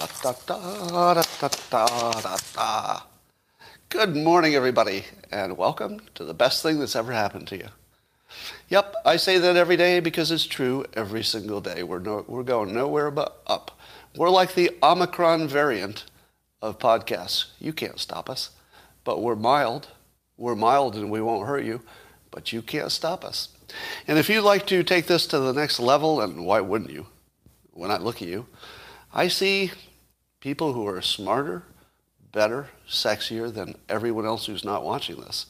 La da da da da da da da. Good morning, everybody, and welcome to the best thing that's ever happened to you. Yep, I say that every day because it's true every single day. We're, no, we're going nowhere but up. We're like the Omicron variant of podcasts. You can't stop us, but we're mild. We're mild and we won't hurt you, but you can't stop us. And if you'd like to take this to the next level, and why wouldn't you? When I look at you, I see people who are smarter, better, sexier than everyone else who's not watching this.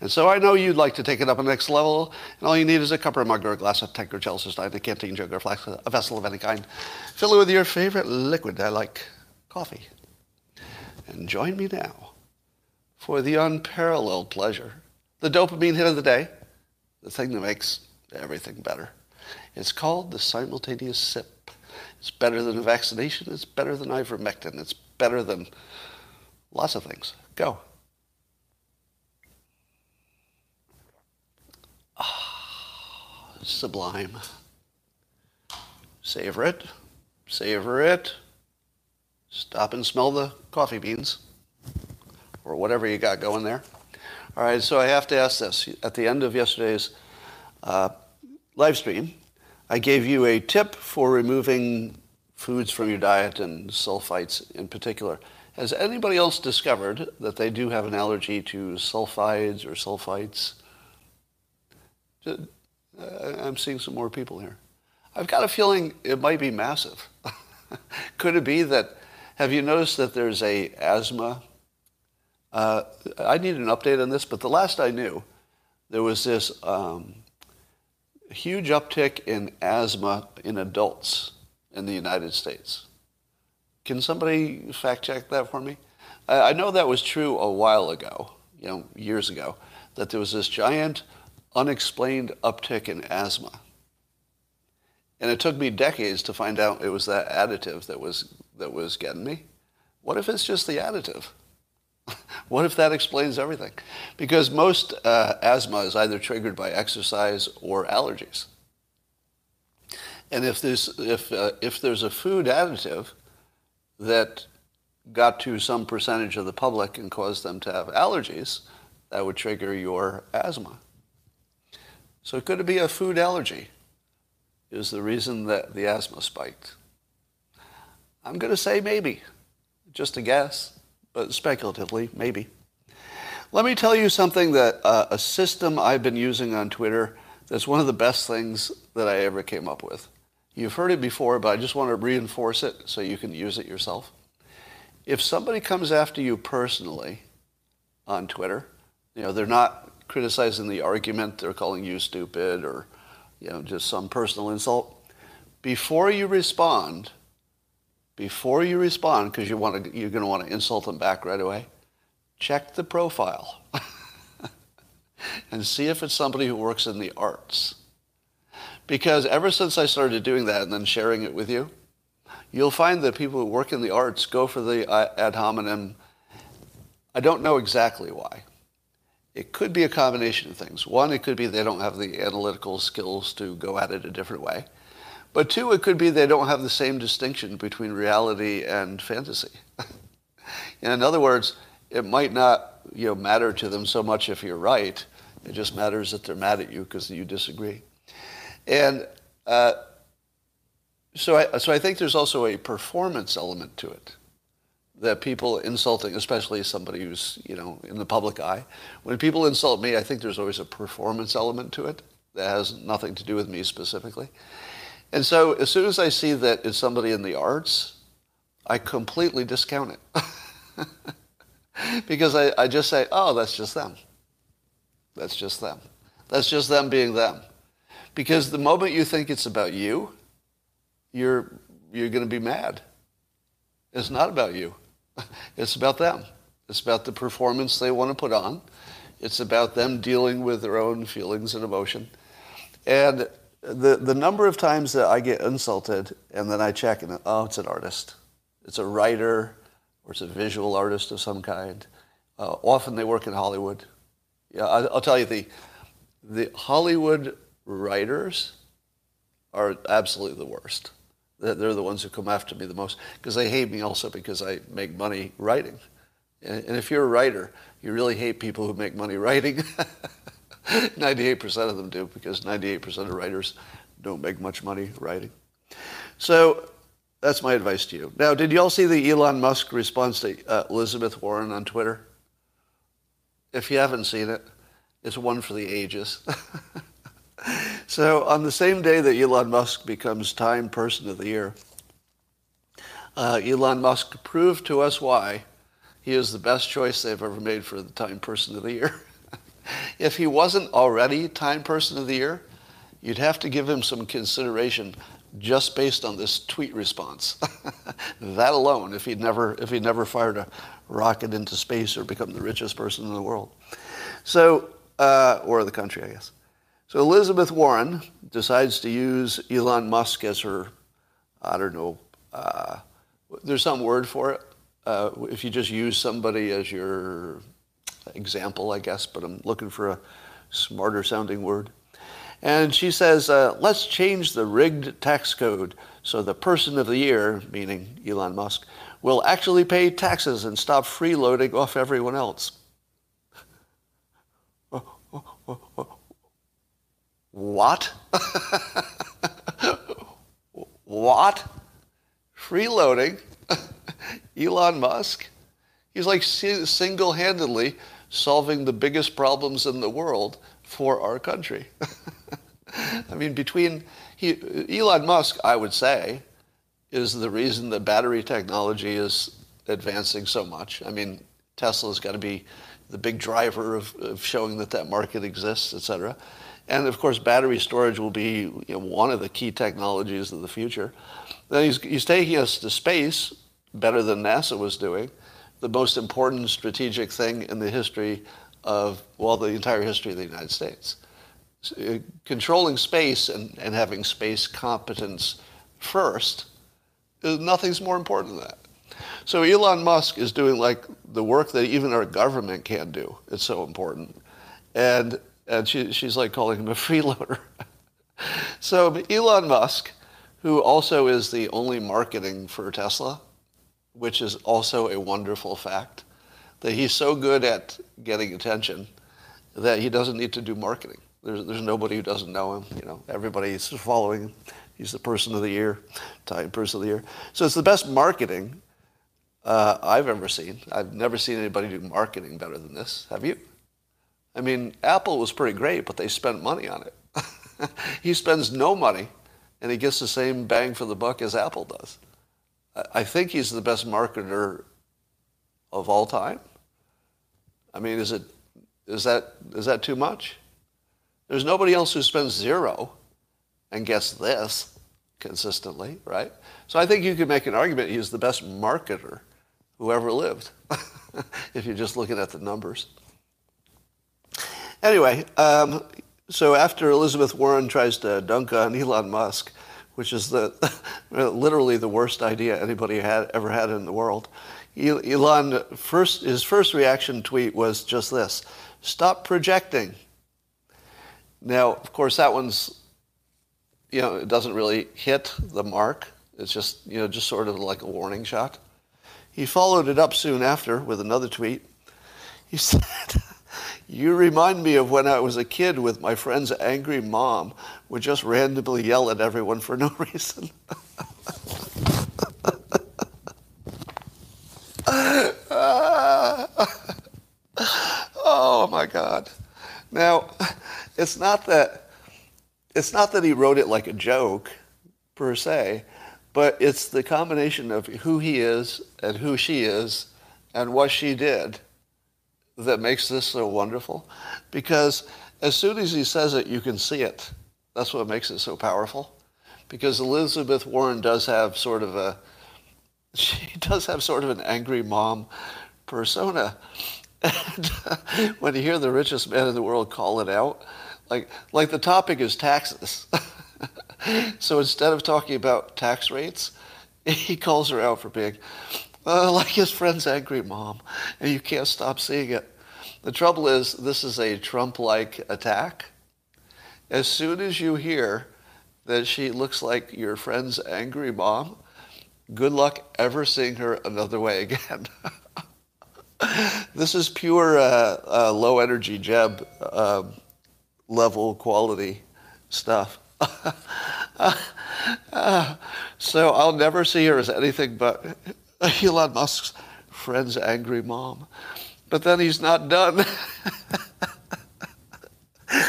And so I know you'd like to take it up a next level, and all you need is a cup or a mug or a glass or Chelsea stein, a canteen jug or flask, a vessel of any kind. Fill it with your favorite liquid. I like coffee. And join me now for the unparalleled pleasure, the dopamine hit of the day, the thing that makes everything better. It's called the simultaneous sip. It's better than a vaccination. It's better than ivermectin. It's better than lots of things. Go. Ah, sublime. Savor it. Savor it. Stop and smell the coffee beans or whatever you got going there. All right, so I have to ask this. At the end of yesterday's uh, live stream, I gave you a tip for removing foods from your diet and sulfites in particular. Has anybody else discovered that they do have an allergy to sulfides or sulfites? Uh, I'm seeing some more people here. I've got a feeling it might be massive. Could it be that, have you noticed that there's a asthma? Uh, I need an update on this, but the last I knew, there was this um, huge uptick in asthma in adults in the United States. Can somebody fact check that for me? I, I know that was true a while ago, you know, years ago, that there was this giant unexplained uptick in asthma. And it took me decades to find out it was that additive that was, that was getting me. What if it's just the additive? what if that explains everything? Because most uh, asthma is either triggered by exercise or allergies. And if there's, if, uh, if there's a food additive that got to some percentage of the public and caused them to have allergies, that would trigger your asthma. So could it be a food allergy is the reason that the asthma spiked? I'm going to say maybe, just a guess but speculatively, maybe. Let me tell you something that uh, a system I've been using on Twitter that's one of the best things that I ever came up with. You've heard it before, but I just want to reinforce it so you can use it yourself. If somebody comes after you personally on Twitter, you know, they're not criticizing the argument, they're calling you stupid or, you know, just some personal insult. Before you respond, before you respond, because you want to, you're going to want to insult them back right away, check the profile and see if it's somebody who works in the arts. Because ever since I started doing that and then sharing it with you, you'll find that people who work in the arts go for the uh, ad hominem. I don't know exactly why. It could be a combination of things. One, it could be they don't have the analytical skills to go at it a different way. But two, it could be they don't have the same distinction between reality and fantasy. in other words, it might not you know, matter to them so much if you're right. It just matters that they're mad at you because you disagree. And uh, so, I, so I think there's also a performance element to it. That people insulting, especially somebody who's you know in the public eye, when people insult me, I think there's always a performance element to it that has nothing to do with me specifically. And so as soon as I see that it's somebody in the arts, I completely discount it. because I, I just say, oh, that's just them. That's just them. That's just them being them. Because the moment you think it's about you, you're, you're going to be mad. It's not about you. It's about them. It's about the performance they want to put on. It's about them dealing with their own feelings and emotion. And the, the number of times that I get insulted and then I check and, oh, it's an artist. It's a writer or it's a visual artist of some kind. Uh, often they work in Hollywood. Yeah, I, I'll tell you, the, the Hollywood writers are absolutely the worst. They're the ones who come after me the most because they hate me also because I make money writing. And, and if you're a writer, you really hate people who make money writing. 98% of them do because 98% of writers don't make much money writing. So that's my advice to you. Now, did you all see the Elon Musk response to uh, Elizabeth Warren on Twitter? If you haven't seen it, it's one for the ages. so on the same day that Elon Musk becomes Time Person of the Year, uh, Elon Musk proved to us why he is the best choice they've ever made for the Time Person of the Year. if he wasn't already Time Person of the Year, you'd have to give him some consideration just based on this tweet response. that alone, if he'd never if he'd never fired a rocket into space or become the richest person in the world. So, uh, or the country, I guess. So Elizabeth Warren decides to use Elon Musk as her, I don't know, uh, there's some word for it. Uh, if you just use somebody as your example, I guess, but I'm looking for a smarter sounding word. And she says, uh, let's change the rigged tax code so the person of the year, meaning Elon Musk, will actually pay taxes and stop freeloading off everyone else. What? what? Freeloading? Elon Musk? He's like single handedly solving the biggest problems in the world for our country. I mean, between he, Elon Musk, I would say, is the reason that battery technology is advancing so much. I mean, Tesla's got to be the big driver of, of showing that that market exists, et cetera. And of course, battery storage will be you know, one of the key technologies of the future. Then he's, he's taking us to space better than NASA was doing, the most important strategic thing in the history of, well, the entire history of the United States. Uh, controlling space and, and having space competence first, nothing's more important than that. So Elon Musk is doing like the work that even our government can't do. It's so important. And, and she, she's like calling him a freeloader. so Elon Musk, who also is the only marketing for Tesla, which is also a wonderful fact, that he's so good at getting attention that he doesn't need to do marketing. There's, there's nobody who doesn't know him. You know, everybody's following him. He's the person of the year, Time Person of the Year. So it's the best marketing uh, I've ever seen. I've never seen anybody do marketing better than this. Have you? I mean, Apple was pretty great, but they spent money on it. he spends no money, and he gets the same bang for the buck as Apple does. I think he's the best marketer of all time. I mean, is it is that is that too much? There's nobody else who spends zero and gets this consistently, right? So I think you could make an argument he's the best marketer who ever lived, if you're just looking at the numbers. Anyway, um, so after Elizabeth Warren tries to dunk on Elon Musk, which is the literally the worst idea anybody had ever had in the world, Elon first his first reaction tweet was just this: "Stop projecting." Now, of course, that one's, you know, it doesn't really hit the mark. It's just, you know, just sort of like a warning shot. He followed it up soon after with another tweet. He said, You remind me of when I was a kid with my friend's angry mom would just randomly yell at everyone for no reason. oh my God. Now, it's not that it's not that he wrote it like a joke per se, but it's the combination of who he is and who she is and what she did that makes this so wonderful. Because as soon as he says it, you can see it. That's what makes it so powerful. Because Elizabeth Warren does have sort of a, she does have sort of an angry mom persona. And when you hear the richest man in the world call it out, like, like the topic is taxes. so instead of talking about tax rates, he calls her out for being uh, like his friend's angry mom, and you can't stop seeing it. The trouble is, this is a Trump-like attack. As soon as you hear that she looks like your friend's angry mom, good luck ever seeing her another way again. this is pure uh, uh, low energy Jeb uh, level quality stuff. so I'll never see her as anything but Elon Musk's friend's angry mom. But then he's not done.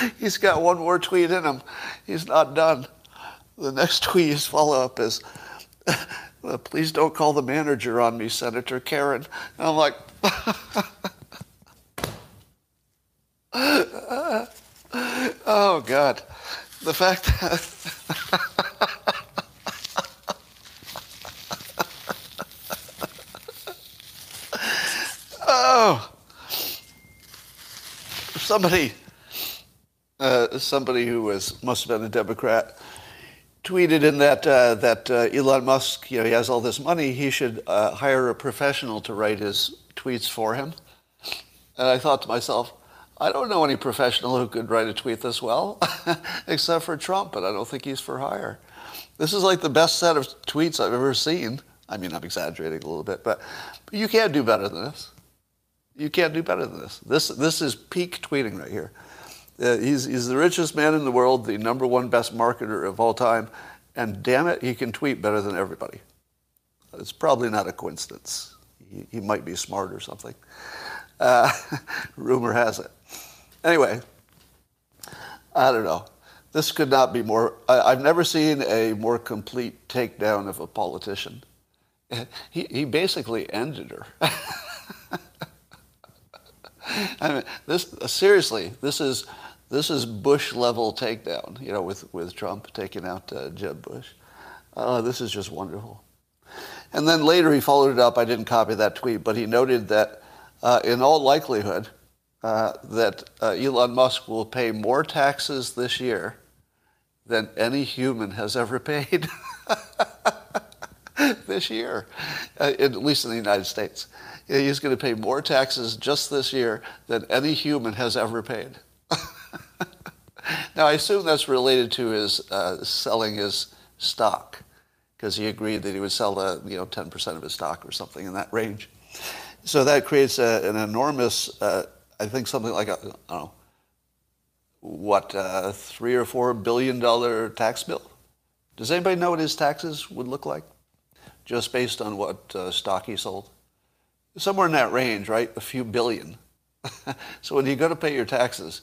he's got one more tweet in him. He's not done. The next tweet, his follow up is, please don't call the manager on me, Senator Karen. And I'm like, oh, God. The fact that. Somebody, uh, somebody who was must have been a Democrat, tweeted in that uh, that uh, Elon Musk, you know, he has all this money. He should uh, hire a professional to write his tweets for him. And I thought to myself, I don't know any professional who could write a tweet this well, except for Trump, but I don't think he's for hire. This is like the best set of tweets I've ever seen. I mean, I'm exaggerating a little bit, but, but you can't do better than this. You can't do better than this. This, this is peak tweeting right here. Uh, he's, he's the richest man in the world, the number one best marketer of all time, and damn it, he can tweet better than everybody. It's probably not a coincidence. He, he might be smart or something. Uh, rumor has it. Anyway, I don't know. This could not be more. I, have never seen a more complete takedown of a politician. He, he basically ended her. I mean, this seriously, this is this is Bush level takedown. You know, with with Trump taking out uh, Jeb Bush. Uh, this is just wonderful. And then later he followed it up. I didn't copy that tweet, but he noted that uh, in all likelihood, uh, that uh, Elon Musk will pay more taxes this year than any human has ever paid this year, uh, at least in the United States. He's going to pay more taxes just this year than any human has ever paid. now, I assume that's related to his uh, selling his stock, because he agreed that he would sell the, you know 10% of his stock or something in that range. So that creates a, an enormous, uh, I think something like a, I don't know, what, uh, three or four billion dollar tax bill? Does anybody know what his taxes would look like? Just based on what uh, stock he sold? Somewhere in that range, right? A few billion. so when you go to pay your taxes,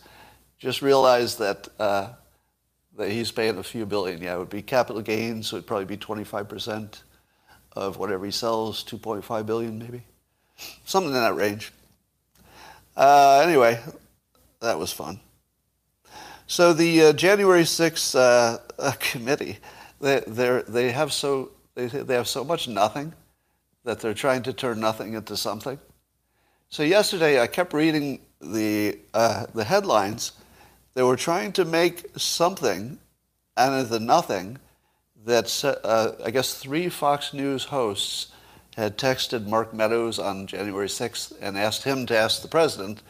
just realize that uh, that he's paying a few billion. Yeah, it would be capital gains, so it'd probably be 25% of whatever he sells, 2.5 billion maybe, something in that range. Uh, anyway, that was fun. So the uh, January 6th uh, committee, they they have so they, they have so much nothing that they're trying to turn nothing into something. So yesterday I kept reading the, uh, the headlines. They were trying to make something out of the nothing that uh, I guess three Fox News hosts had texted Mark Meadows on January 6th and asked him to ask the president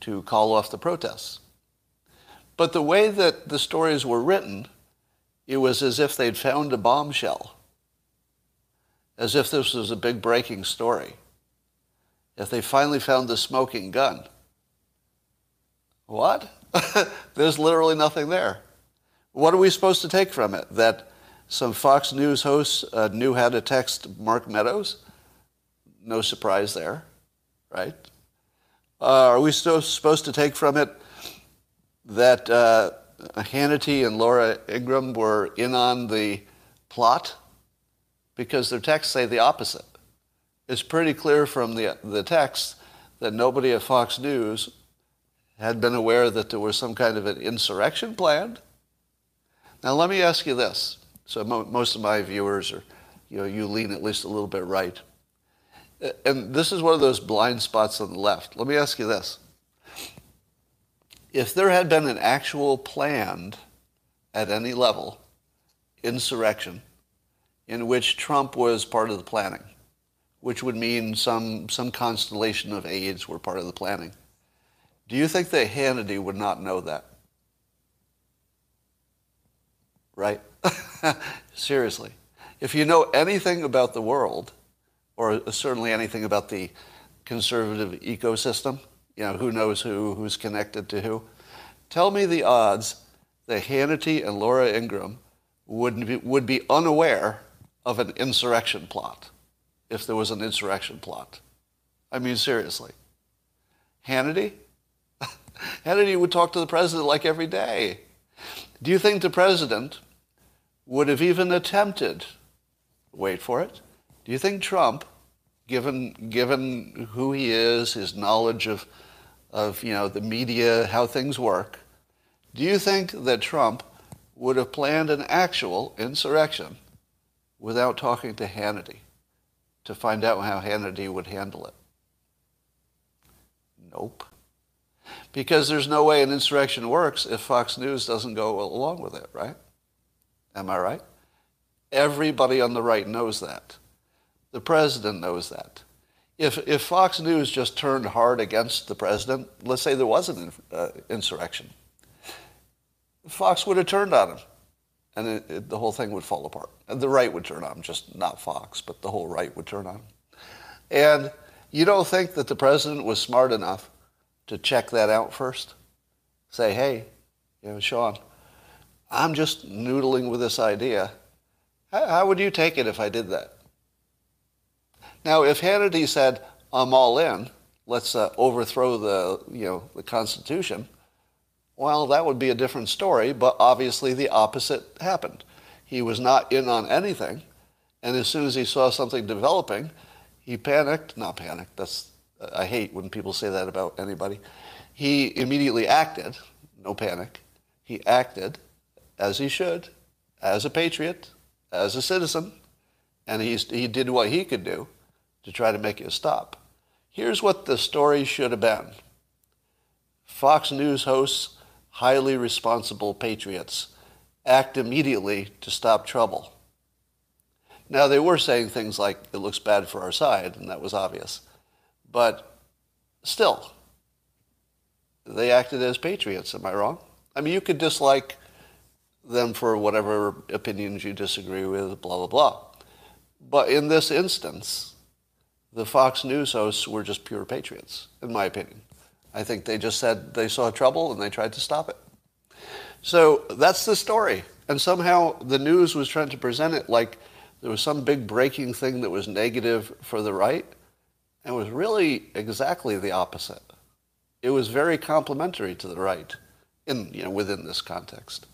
to call off the protests. But the way that the stories were written, it was as if they'd found a bombshell as if this was a big breaking story. If they finally found the smoking gun. What? There's literally nothing there. What are we supposed to take from it? That some Fox News hosts uh, knew how to text Mark Meadows? No surprise there, right? Uh, are we still supposed to take from it that uh, Hannity and Laura Ingraham were in on the plot? Because their texts say the opposite. It's pretty clear from the, the text that nobody at Fox News had been aware that there was some kind of an insurrection planned. Now, let me ask you this. So mo- most of my viewers are, you know, you lean at least a little bit right. And this is one of those blind spots on the left. Let me ask you this. If there had been an actual planned, at any level, insurrection, in which Trump was part of the planning, which would mean some, some constellation of aides were part of the planning. Do you think that Hannity would not know that? Right? Seriously. If you know anything about the world, or certainly anything about the conservative ecosystem, you know, who knows who, who's connected to who, tell me the odds that Hannity and Laura Ingraham would be, would be unaware of an insurrection plot if there was an insurrection plot. I mean, seriously. Hannity? Hannity would talk to the president like every day. Do you think the president would have even attempted, wait for it, do you think Trump, given, given who he is, his knowledge of, of you know, the media, how things work, do you think that Trump would have planned an actual insurrection without talking to Hannity to find out how Hannity would handle it? Nope. Because there's no way an insurrection works if Fox News doesn't go along with it, right? Am I right? Everybody on the right knows that. The president knows that. If, if Fox News just turned hard against the president, let's say there was an uh, insurrection, Fox would have turned on him, and it, it, the whole thing would fall apart. The right would turn on him, just not Fox, but the whole right would turn on him. And you don't think that the president was smart enough to check that out first? Say, hey, you know, Sean, I'm just noodling with this idea. How, how would you take it if I did that? Now, if Hannity said, I'm all in, let's uh, overthrow the, you know, the Constitution, well, that would be a different story, but obviously the opposite happened. He was not in on anything, and as soon as he saw something developing, he panicked, not panicked, that's, I hate when people say that about anybody. He immediately acted, no panic, he acted as he should, as a patriot, as a citizen, and he's, he did what he could do to try to make it stop. Here's what the story should have been. Fox News hosts highly responsible patriots act immediately to stop trouble. Now, they were saying things like, it looks bad for our side, and that was obvious. But still, they acted as patriots, am I wrong? I mean, you could dislike them for whatever opinions you disagree with, blah, blah, blah. But in this instance, the Fox News hosts were just pure patriots, in my opinion. I think they just said they saw trouble and they tried to stop it. So that's the story. And somehow the news was trying to present it like there was some big breaking thing that was negative for the right. And it was really exactly the opposite. It was very complimentary to the right in, you know, within this context.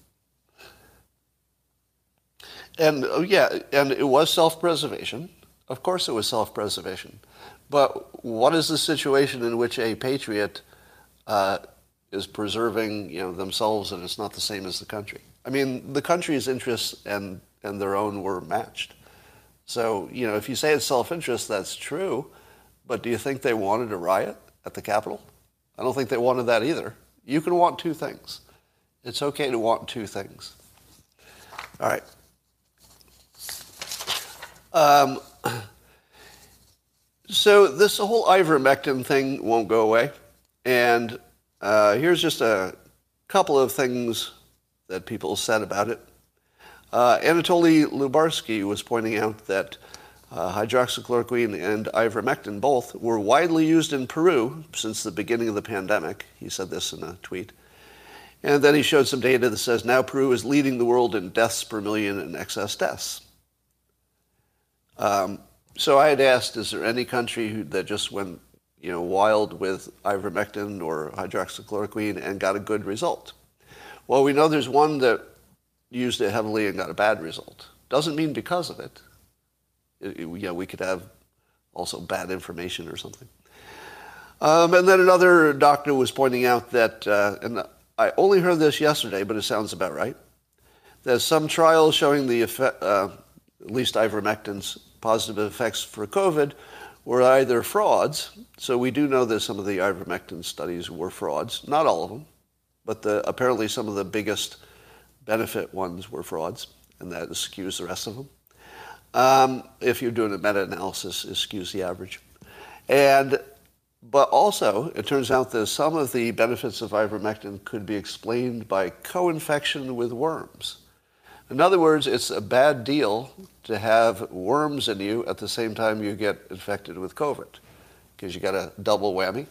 And oh, yeah, and it was self-preservation. Of course it was self-preservation. But what is the situation in which a patriot uh, is preserving you know, themselves, and it's not the same as the country. I mean, the country's interests and, and their own were matched. So, you know, if you say it's self-interest, that's true, but do you think they wanted a riot at the Capitol? I don't think they wanted that either. You can want two things. It's okay to want two things. All right. Um, so this whole ivermectin thing won't go away. And uh, here's just a couple of things that people said about it. Uh, Anatoly Lubarsky was pointing out that uh, hydroxychloroquine and ivermectin both were widely used in Peru since the beginning of the pandemic. He said this in a tweet. And then he showed some data that says now Peru is leading the world in deaths per million and excess deaths. Um, so I had asked, is there any country who, that just went you know, wild with ivermectin or hydroxychloroquine and got a good result. Well, we know there's one that used it heavily and got a bad result. Doesn't mean because of it. it, we could have also bad information or something. Um, and then another doctor was pointing out that, uh, and I only heard this yesterday, but it sounds about right. There's some trials showing the effect, uh, at least ivermectin's positive effects for COVID were either frauds. So we do know that some of the ivermectin studies were frauds. Not all of them, but the, apparently some of the biggest benefit ones were frauds, and that skews the rest of them. Um, if you're doing a meta-analysis, it skews the average. And but also, it turns out that some of the benefits of ivermectin could be explained by co-infection with worms. In other words, it's a bad deal to have worms in you at the same time you get infected with COVID because you got a double whammy.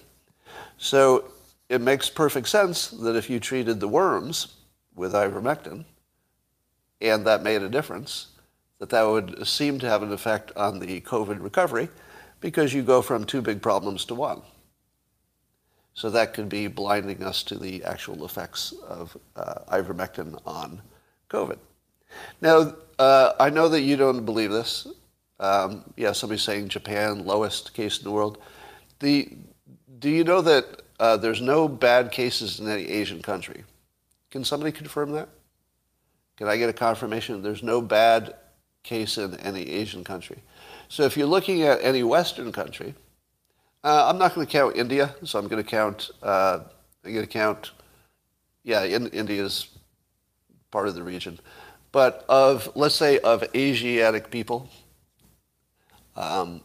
So it makes perfect sense that if you treated the worms with ivermectin and that made a difference, that that would seem to have an effect on the COVID recovery because you go from two big problems to one. So that could be blinding us to the actual effects of uh, ivermectin on COVID. Now, uh, I know that you don't believe this. Um, yeah, somebody's saying Japan, lowest case in the world. The, do you know that uh, there's no bad cases in any Asian country? Can somebody confirm that? Can I get a confirmation there's no bad case in any Asian country? So if you're looking at any Western country, uh, I'm not going to count India, so I'm going to count. Uh, I'm going to count. Yeah, in, India is part of the region, but of let's say of Asiatic people, um,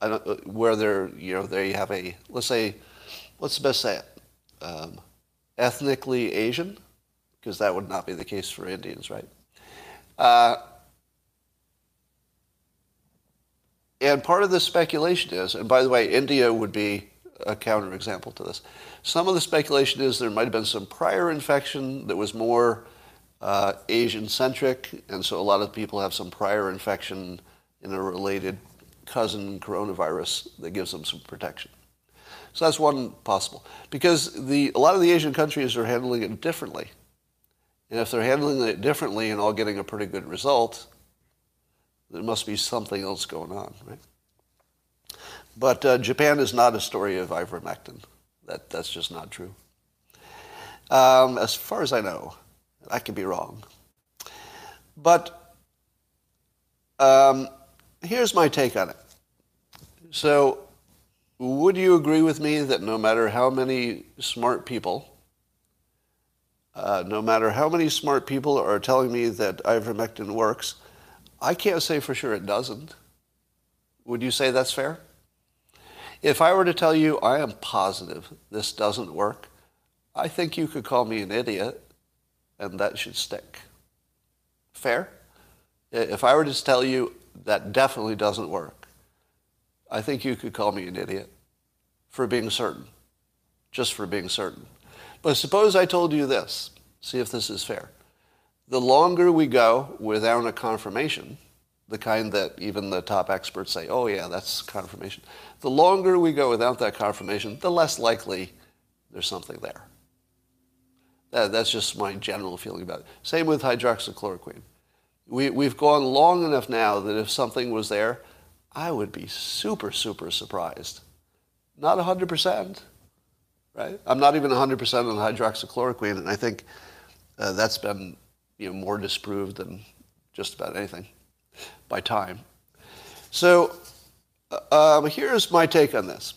I don't where they're you know they have a let's say what's the best say it um, ethnically Asian because that would not be the case for Indians, right? Uh, And part of the speculation is, and by the way, India would be a counterexample to this. Some of the speculation is there might have been some prior infection that was more uh, Asian centric, and so a lot of people have some prior infection in a related cousin coronavirus that gives them some protection. So that's one possible. Because the, a lot of the Asian countries are handling it differently. And if they're handling it differently and all getting a pretty good result, there must be something else going on, right? But uh, Japan is not a story of ivermectin. That, that's just not true. Um, as far as I know, I could be wrong. But um, here's my take on it. So, would you agree with me that no matter how many smart people, uh, no matter how many smart people are telling me that ivermectin works, I can't say for sure it doesn't. Would you say that's fair? If I were to tell you I am positive this doesn't work, I think you could call me an idiot and that should stick. Fair? If I were to tell you that definitely doesn't work, I think you could call me an idiot for being certain, just for being certain. But suppose I told you this. See if this is fair the longer we go without a confirmation, the kind that even the top experts say, oh, yeah, that's confirmation, the longer we go without that confirmation, the less likely there's something there. That, that's just my general feeling about it. Same with hydroxychloroquine. We, we've gone long enough now that if something was there, I would be super, super surprised. Not 100%, right? I'm not even 100% on hydroxychloroquine, and I think uh, that's been you know, more disproved than just about anything by time. So uh, um, here's my take on this.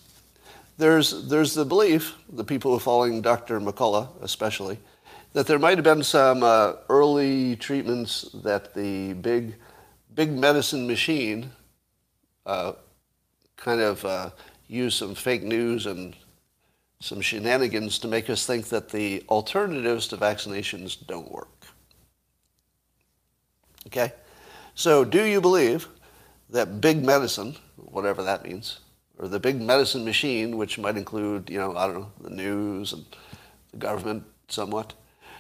There's, there's the belief, the people who are following Dr. McCullough especially, that there might have been some uh, early treatments that the big, big medicine machine uh, kind of uh, used some fake news and some shenanigans to make us think that the alternatives to vaccinations don't work. Okay? So, do you believe that big medicine, whatever that means, or the big medicine machine, which might include, you know, I don't know, the news and the government somewhat,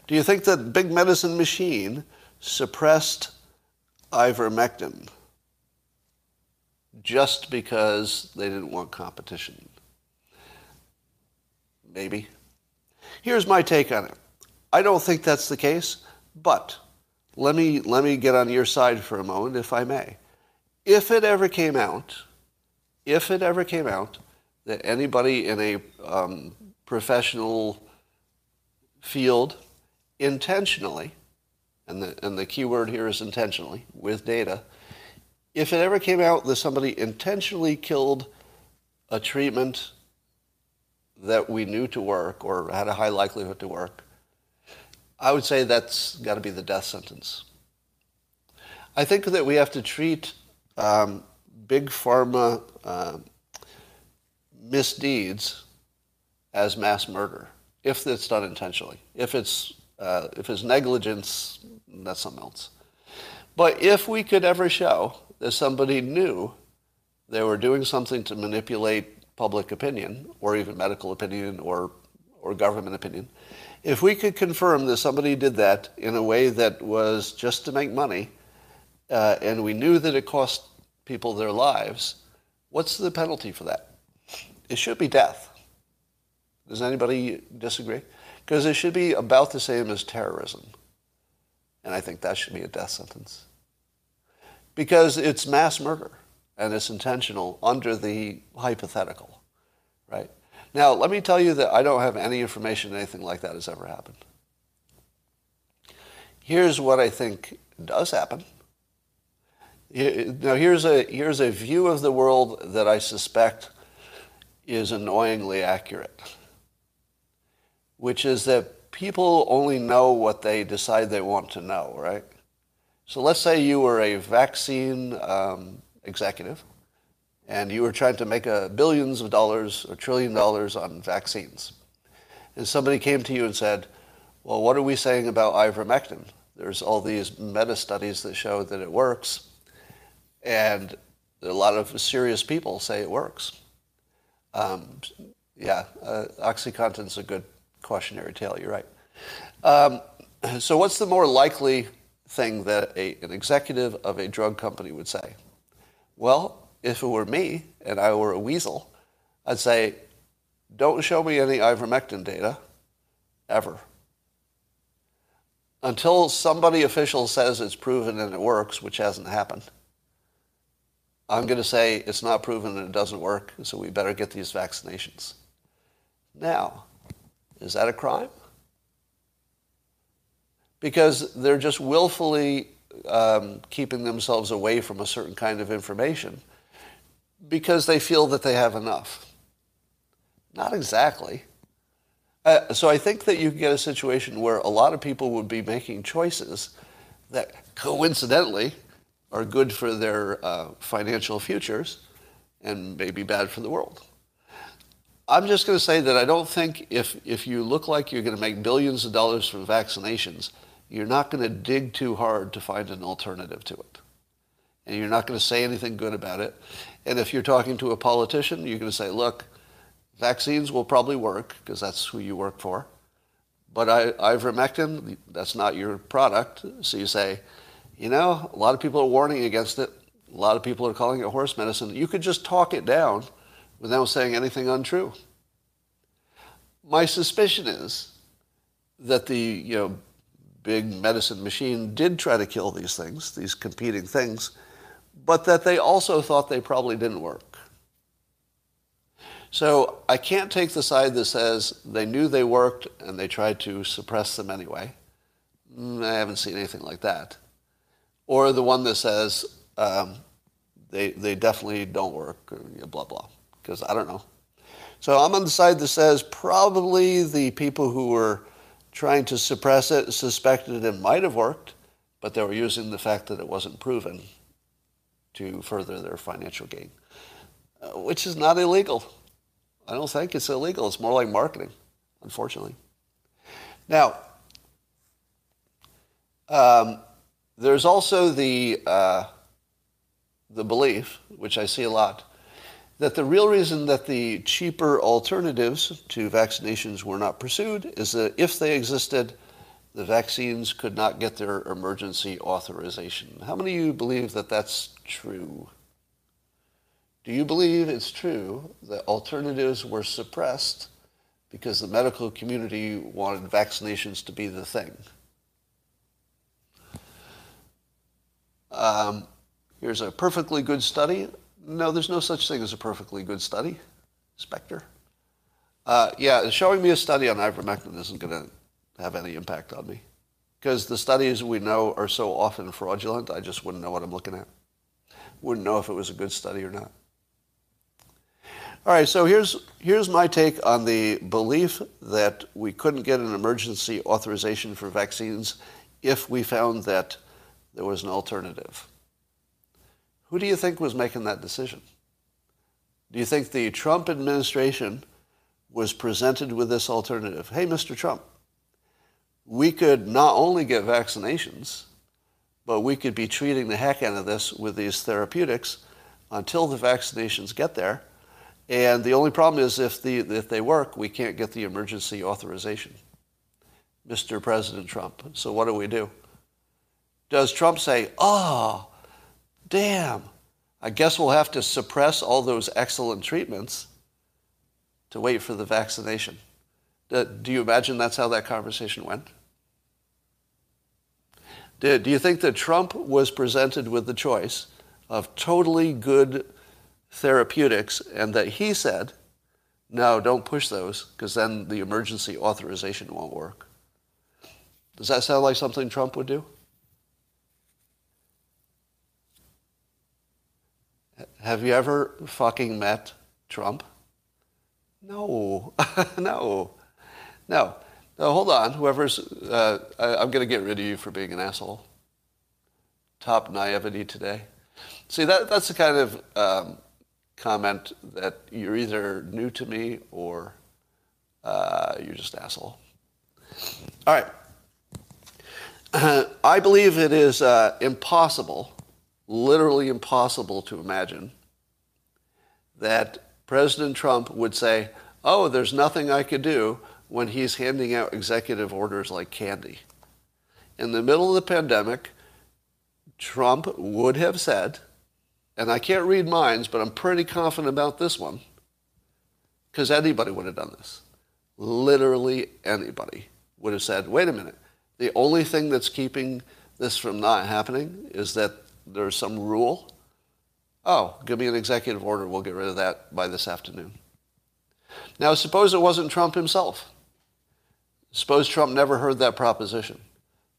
do you think that big medicine machine suppressed ivermectin just because they didn't want competition? Maybe. Here's my take on it. I don't think that's the case, but let me, let me get on your side for a moment, if I may. If it ever came out, if it ever came out that anybody in a um, professional field intentionally, and the, and the key word here is intentionally, with data, if it ever came out that somebody intentionally killed a treatment that we knew to work or had a high likelihood to work, I would say that's got to be the death sentence. I think that we have to treat um, big pharma uh, misdeeds as mass murder if it's done intentionally. If it's uh, if it's negligence, that's something else. But if we could ever show that somebody knew they were doing something to manipulate public opinion, or even medical opinion, or, or government opinion, if we could confirm that somebody did that in a way that was just to make money, uh, and we knew that it cost people their lives, what's the penalty for that? It should be death. Does anybody disagree? Because it should be about the same as terrorism. And I think that should be a death sentence. Because it's mass murder and it's intentional under the hypothetical, right? Now, let me tell you that I don't have any information anything like that has ever happened. Here's what I think does happen. Now, here's a, here's a view of the world that I suspect is annoyingly accurate, which is that people only know what they decide they want to know, right? So let's say you were a vaccine um, executive and you were trying to make a billions of dollars or trillion dollars on vaccines. And somebody came to you and said, well, what are we saying about ivermectin? There's all these meta studies that show that it works. And a lot of serious people say it works. Um, yeah, uh, OxyContin's a good cautionary tale, you're right. Um, so what's the more likely thing that a, an executive of a drug company would say? Well, if it were me and I were a weasel, I'd say, don't show me any ivermectin data, ever. Until somebody official says it's proven and it works, which hasn't happened, I'm going to say it's not proven and it doesn't work, so we better get these vaccinations. Now, is that a crime? Because they're just willfully um, keeping themselves away from a certain kind of information because they feel that they have enough. Not exactly. Uh, so I think that you can get a situation where a lot of people would be making choices that coincidentally are good for their uh, financial futures and maybe bad for the world. I'm just going to say that I don't think if, if you look like you're going to make billions of dollars from vaccinations, you're not going to dig too hard to find an alternative to it. And you're not going to say anything good about it. And if you're talking to a politician, you're going to say, look, vaccines will probably work because that's who you work for. But I, ivermectin, that's not your product. So you say, you know, a lot of people are warning against it. A lot of people are calling it horse medicine. You could just talk it down without saying anything untrue. My suspicion is that the you know big medicine machine did try to kill these things, these competing things, but that they also thought they probably didn't work. So I can't take the side that says they knew they worked and they tried to suppress them anyway. Mm, I haven't seen anything like that or the one that says um, they, they definitely don't work, or, you know, blah, blah, because I don't know. So I'm on the side that says probably the people who were trying to suppress it suspected it might have worked, but they were using the fact that it wasn't proven to further their financial gain, uh, which is not illegal. I don't think it's illegal. It's more like marketing, unfortunately. Now, um, there's also the, uh, the belief, which I see a lot, that the real reason that the cheaper alternatives to vaccinations were not pursued is that if they existed, the vaccines could not get their emergency authorization. How many of you believe that that's true? Do you believe it's true that alternatives were suppressed because the medical community wanted vaccinations to be the thing? Um, here's a perfectly good study. No, there's no such thing as a perfectly good study. Spectre. Uh, yeah, showing me a study on ivermectin isn't going to have any impact on me. Because the studies we know are so often fraudulent, I just wouldn't know what I'm looking at. Wouldn't know if it was a good study or not. All right, so here's, here's my take on the belief that we couldn't get an emergency authorization for vaccines if we found that there was an alternative. Who do you think was making that decision? Do you think the Trump administration was presented with this alternative? Hey, Mr. Trump, we could not only get vaccinations, but we could be treating the heck out of this with these therapeutics until the vaccinations get there. And the only problem is if, the, if they work, we can't get the emergency authorization. Mr. President Trump. So what do we do? Does Trump say, oh, damn, I guess we'll have to suppress all those excellent treatments to wait for the vaccination? Do you imagine that's how that conversation went? Do you think that Trump was presented with the choice of totally good therapeutics and that he said, no, don't push those because then the emergency authorization won't work? Does that sound like something Trump would do? Have you ever fucking met Trump? No, no, no. No, hold on. Whoever's, uh, I, am going to get rid of you for being an asshole. Top naivety today. See, that, that's the kind of um, comment that you're either new to me or uh, you're just asshole. All right. I believe it is uh, impossible, literally impossible to imagine that President Trump would say, oh, there's nothing I could do when he's handing out executive orders like candy. In the middle of the pandemic, Trump would have said, and I can't read minds, but I'm pretty confident about this one, because anybody would have done this. Literally anybody would have said, wait a minute, the only thing that's keeping this from not happening is that there's some rule. Oh, give me an executive order. We'll get rid of that by this afternoon. Now, suppose it wasn't Trump himself. Suppose Trump never heard that proposition,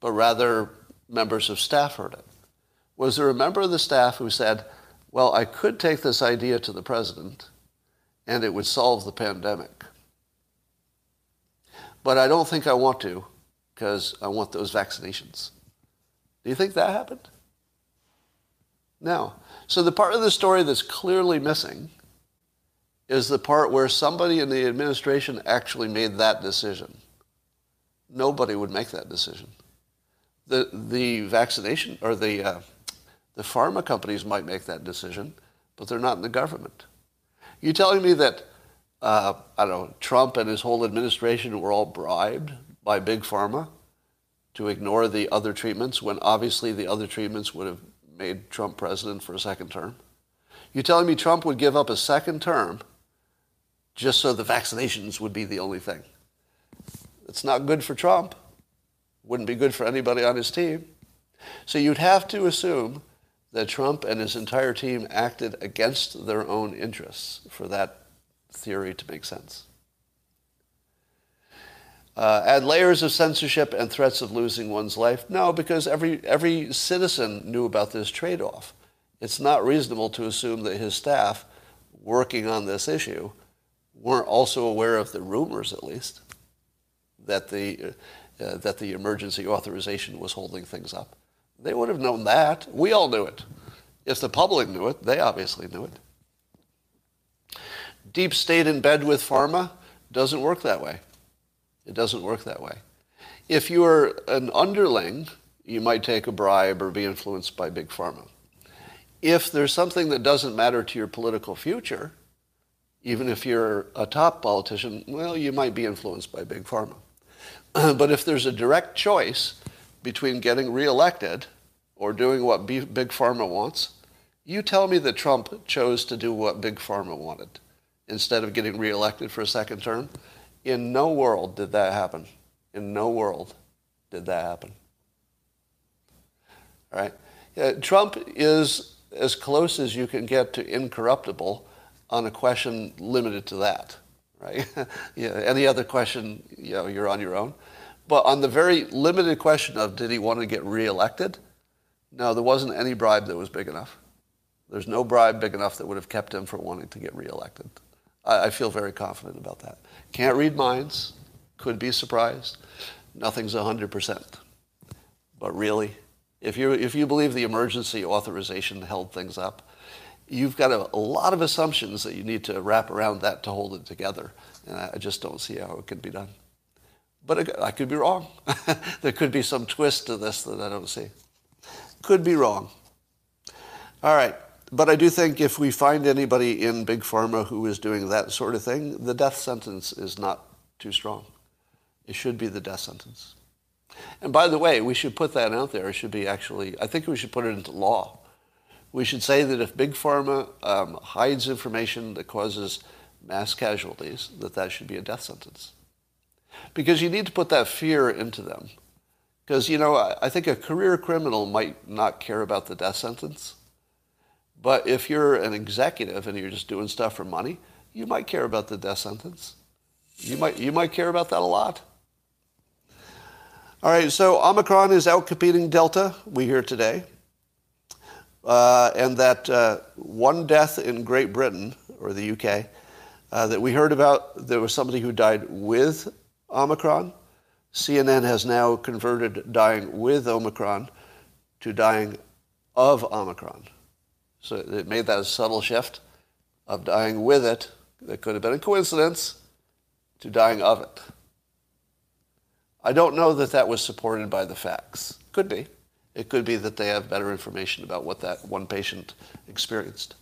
but rather members of staff heard it. Was there a member of the staff who said, well, I could take this idea to the president and it would solve the pandemic. But I don't think I want to because I want those vaccinations. Do you think that happened? No. So the part of the story that's clearly missing is the part where somebody in the administration actually made that decision. Nobody would make that decision. The, the vaccination or the, uh, the pharma companies might make that decision, but they're not in the government. You're telling me that, uh, I don't know, Trump and his whole administration were all bribed by Big Pharma to ignore the other treatments when obviously the other treatments would have made Trump president for a second term? You're telling me Trump would give up a second term just so the vaccinations would be the only thing? It's not good for Trump. Wouldn't be good for anybody on his team. So you'd have to assume that Trump and his entire team acted against their own interests for that theory to make sense. Uh, add layers of censorship and threats of losing one's life? No, because every, every citizen knew about this trade off. It's not reasonable to assume that his staff working on this issue weren't also aware of the rumors, at least, that the, uh, that the emergency authorization was holding things up. They would have known that. We all knew it. If the public knew it, they obviously knew it. Deep state in bed with pharma doesn't work that way. It doesn't work that way. If you're an underling, you might take a bribe or be influenced by big pharma. If there's something that doesn't matter to your political future, even if you're a top politician, well, you might be influenced by big pharma. but if there's a direct choice between getting reelected or doing what big pharma wants, you tell me that Trump chose to do what big pharma wanted instead of getting reelected for a second term. In no world did that happen. In no world did that happen. All right? Yeah, Trump is as close as you can get to incorruptible on a question limited to that, right? yeah, any other question, you know, you're on your own. But on the very limited question of did he want to get reelected, no, there wasn't any bribe that was big enough. There's no bribe big enough that would have kept him from wanting to get reelected. I, I feel very confident about that. Can't read minds. Could be surprised. Nothing's 100%. But really, if you, if you believe the emergency authorization held things up, you've got a, a, lot of assumptions that you need to wrap around that to hold it together. And I just don't see how it could be done. But I could be wrong. there could be some twist to this that I don't see. Could be wrong. All right. But I do think if we find anybody in Big Pharma who is doing that sort of thing, the death sentence is not too strong. It should be the death sentence. And by the way, we should put that out there. It should be actually, I think we should put it into law. We should say that if Big Pharma um, hides information that causes mass casualties, that that should be a death sentence. Because you need to put that fear into them. Because, you know, I think a career criminal might not care about the death sentence. But if you're an executive and you're just doing stuff for money, you might care about the death sentence. You might, you might care about that a lot. All right, so Omicron is outcompeting Delta, we hear today. Uh, and that uh, one death in Great Britain, or the UK, uh, that we heard about, there was somebody who died with Omicron. CNN has now converted dying with Omicron to dying of Omicron. So it made that a subtle shift of dying with it, that could have been a coincidence, to dying of it. I don't know that that was supported by the facts. Could be. It could be that they have better information about what that one patient experienced.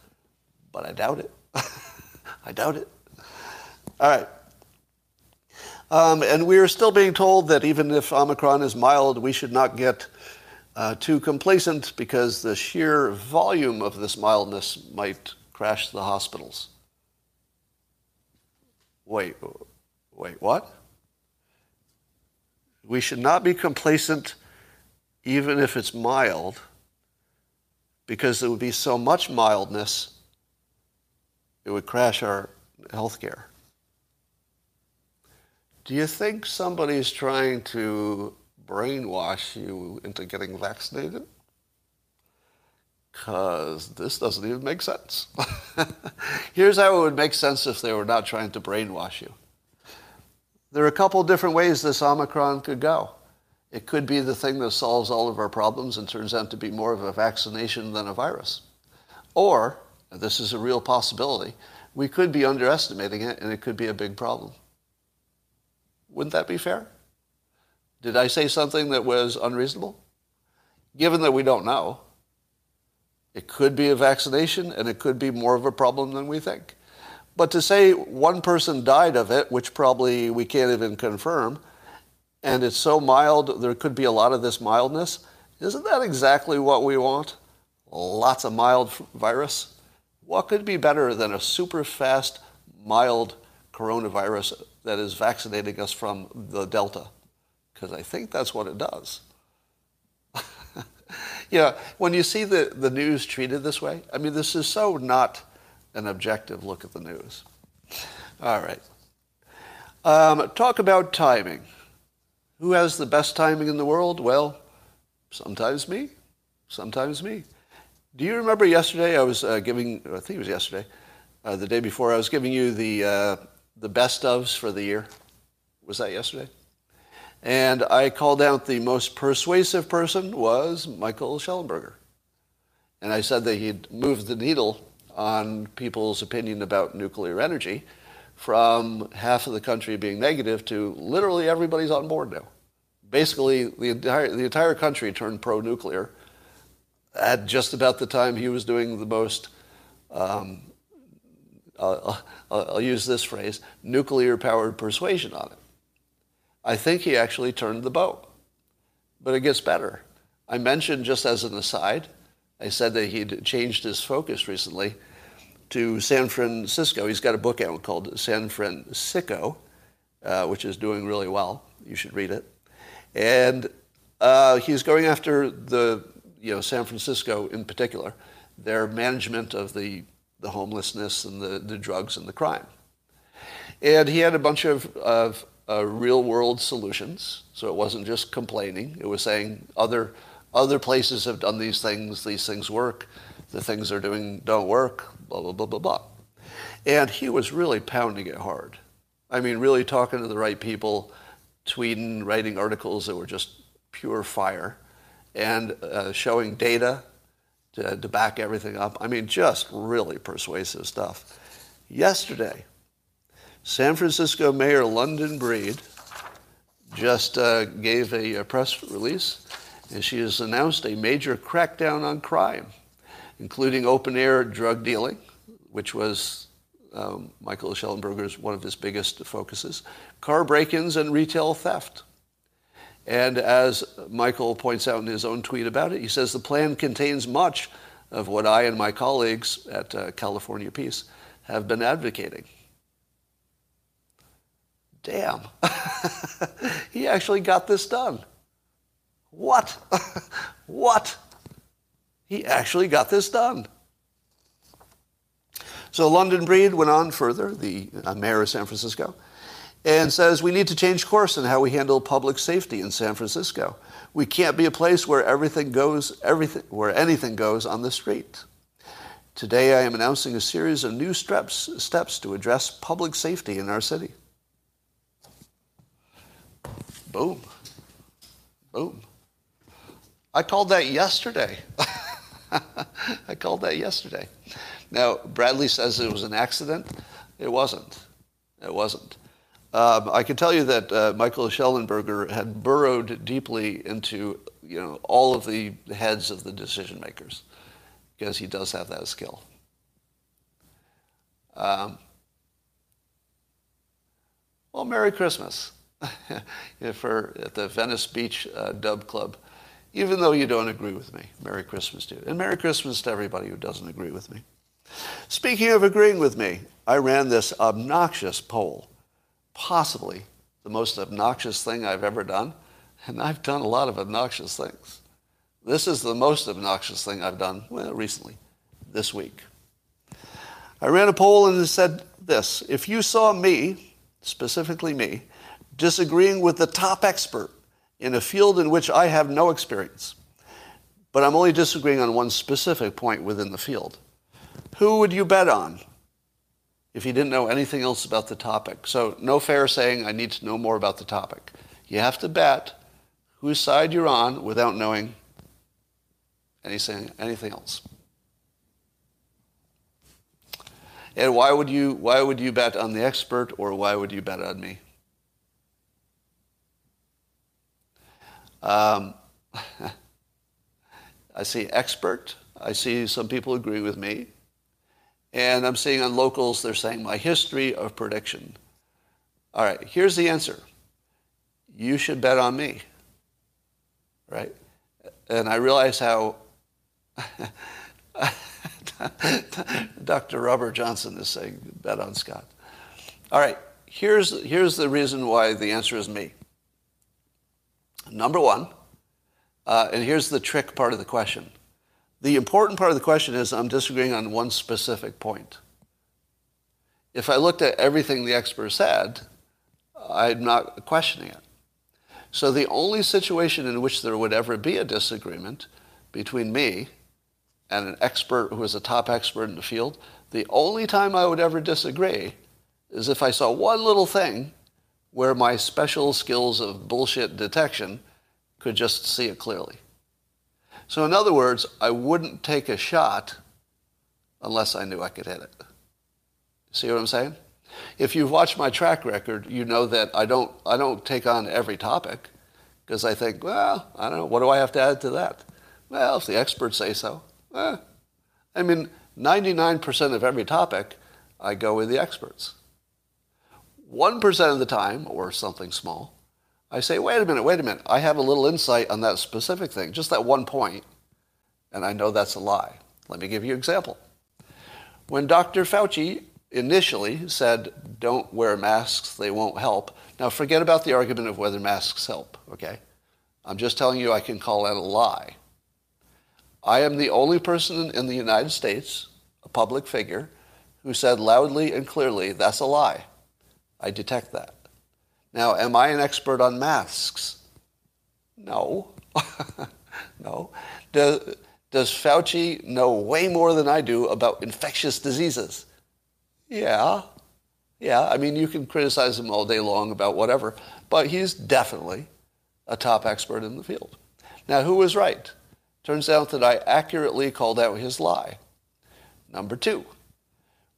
But I doubt it. I doubt it. All right. Um, and we are still being told that even if Omicron is mild, we should not get uh, too complacent because the sheer volume of this mildness might crash the hospitals. Wait, wait, what? We should not be complacent even if it's mild, because there would be so much mildness, it would crash our health care. Do you think somebody is trying to brainwash you into getting vaccinated? Because this doesn't even make sense. Here's how it would make sense if they were not trying to brainwash you. There are a couple different ways this Omicron could go. It could be the thing that solves all of our problems and turns out to be more of a vaccination than a virus. Or, this is a real possibility, we could be underestimating it and it could be a big problem. Wouldn't that be fair? Did I say something that was unreasonable? Given that we don't know, it could be a vaccination and it could be more of a problem than we think. But to say one person died of it, which probably we can't even confirm, and it's so mild, there could be a lot of this mildness, isn't that exactly what we want? Lots of mild virus? What could be better than a super fast, mild coronavirus that is vaccinating us from the Delta? Because I think that's what it does. know, when you see the, the news treated this way, I mean, this is so not an objective look at the news. All right. Um, talk about timing. Who has the best timing in the world? Well, sometimes me, sometimes me. Do you remember yesterday I was uh, giving, I think it was yesterday, uh, the day before, I was giving you the, uh, the best ofs for the year? Was that yesterday? And I called out the most persuasive person was Michael Shellenberger. And I said that he'd moved the needle on people's opinion about nuclear energy from half of the country being negative to literally everybody's on board now. Basically, the entire, the entire country turned pro nuclear at just about the time he was doing the most, um, I'll, I'll use this phrase, nuclear powered persuasion on it. I think he actually turned the boat. But it gets better. I mentioned, just as an aside, I said that he'd changed his focus recently to San Francisco. He's got a book out called San Francisco, uh, which is doing really well. You should read it. And uh, he's going after the, you know, San Francisco in particular, their management of the, the homelessness and the, the drugs and the crime. And he had a bunch of, of uh, real world solutions. So it wasn't just complaining. It was saying other other places have done these things, these things work, the things they're doing don't work, blah, blah, blah, blah, blah. And he was really pounding it hard. I mean, really talking to the right people, tweeting, writing articles that were just pure fire, and uh, showing data to, to back everything up. I mean, just really persuasive stuff. Yesterday, San Francisco Mayor London Breed just uh, gave a, a press release, and she has announced a major crackdown on crime, including open-air drug dealing, which was um, Michael Shellenberger's one of his biggest focuses, car break-ins and retail theft. And as Michael points out in his own tweet about it, he says the plan contains much of what I and my colleagues at uh, California Peace have been advocating. Damn, he actually got this done. What? what? He actually got this done. So London Breed went on further, the uh, mayor of San Francisco, and says we need to change course in how we handle public safety in San Francisco. We can't be a place where everything goes, everything, where anything goes on the street. Today I am announcing a series of new steps, steps to address public safety in our city. Boom. Boom. I called that yesterday. I called that yesterday. Now, Bradley says it was an accident. It wasn't. It wasn't. Um, I can tell you that uh, Michael Shellenberger had burrowed deeply into you know all of the heads of the decision makers because he does have that skill. Um, well, Merry Christmas for at the Venice Beach uh, Dub Club. Even though you don't agree with me, Merry Christmas to you. And Merry Christmas to everybody who doesn't agree with me. Speaking of agreeing with me, I ran this obnoxious poll possibly the most obnoxious thing I've ever done. And I've done a lot of obnoxious things. This is the most obnoxious thing I've done, well, recently, this week. I ran a poll and it said this If you saw me, specifically me, disagreeing with the top expert in a field in which I have no experience, but I'm only disagreeing on one specific point within the field, who would you bet on? if you didn't know anything else about the topic. So no fair saying, I need to know more about the topic. You have to bet whose side you're on without knowing anything, anything else. And why would you why would you bet on the expert or why would you bet on me? Um, I see expert. I see some people agree with me. And I'm seeing on locals, they're saying my history of prediction. All right, here's the answer. You should bet on me. Right? And I realize how Dr. Robert Johnson is saying, bet on Scott. All right, here's, here's the reason why the answer is me. Number one, uh, and here's the trick part of the question. The important part of the question is I'm disagreeing on one specific point. If I looked at everything the expert said, I'm not questioning it. So the only situation in which there would ever be a disagreement between me and an expert who is a top expert in the field, the only time I would ever disagree is if I saw one little thing where my special skills of bullshit detection could just see it clearly. So, in other words, I wouldn't take a shot unless I knew I could hit it. See what I'm saying? If you've watched my track record, you know that I don't, I don't take on every topic because I think, well, I don't know, what do I have to add to that? Well, if the experts say so. Eh. I mean, 99% of every topic, I go with the experts. 1% of the time, or something small, I say, wait a minute, wait a minute. I have a little insight on that specific thing, just that one point, and I know that's a lie. Let me give you an example. When Dr. Fauci initially said, don't wear masks, they won't help. Now, forget about the argument of whether masks help, okay? I'm just telling you I can call that a lie. I am the only person in the United States, a public figure, who said loudly and clearly, that's a lie. I detect that. Now, am I an expert on masks? No. no. Does, does Fauci know way more than I do about infectious diseases? Yeah. Yeah. I mean, you can criticize him all day long about whatever, but he's definitely a top expert in the field. Now, who was right? Turns out that I accurately called out his lie. Number two,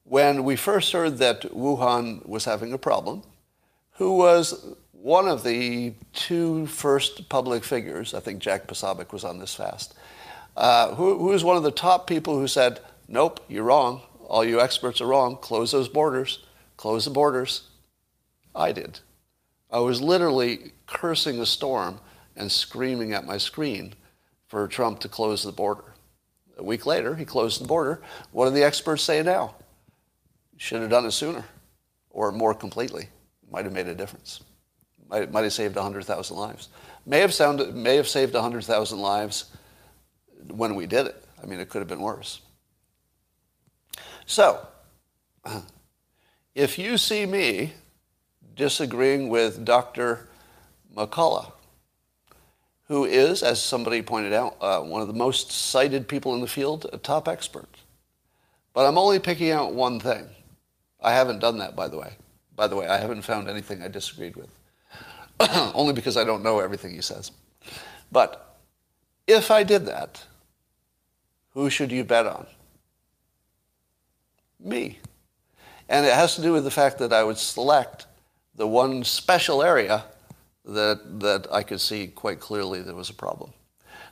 when we first heard that Wuhan was having a problem, who was one of the two first public figures, I think Jack Posobiec was on this fast, uh, who, who was one of the top people who said, nope, you're wrong. All you experts are wrong. Close those borders. Close the borders. I did. I was literally cursing the storm and screaming at my screen for Trump to close the border. A week later, he closed the border. What do the experts say now? Should have done it sooner or more completely. Might have made a difference. Might, might have saved 100,000 lives. May have, sounded, may have saved 100,000 lives when we did it. I mean, it could have been worse. So, if you see me disagreeing with Dr. McCullough, who is, as somebody pointed out, uh, one of the most cited people in the field, a top expert. But I'm only picking out one thing. I haven't done that, by the way. By the way, I haven't found anything I disagreed with. only because I don't know everything he says. But if I did that, who should you bet on? Me. And it has to do with the fact that I would select the one special area that, that I could see quite clearly there was a problem.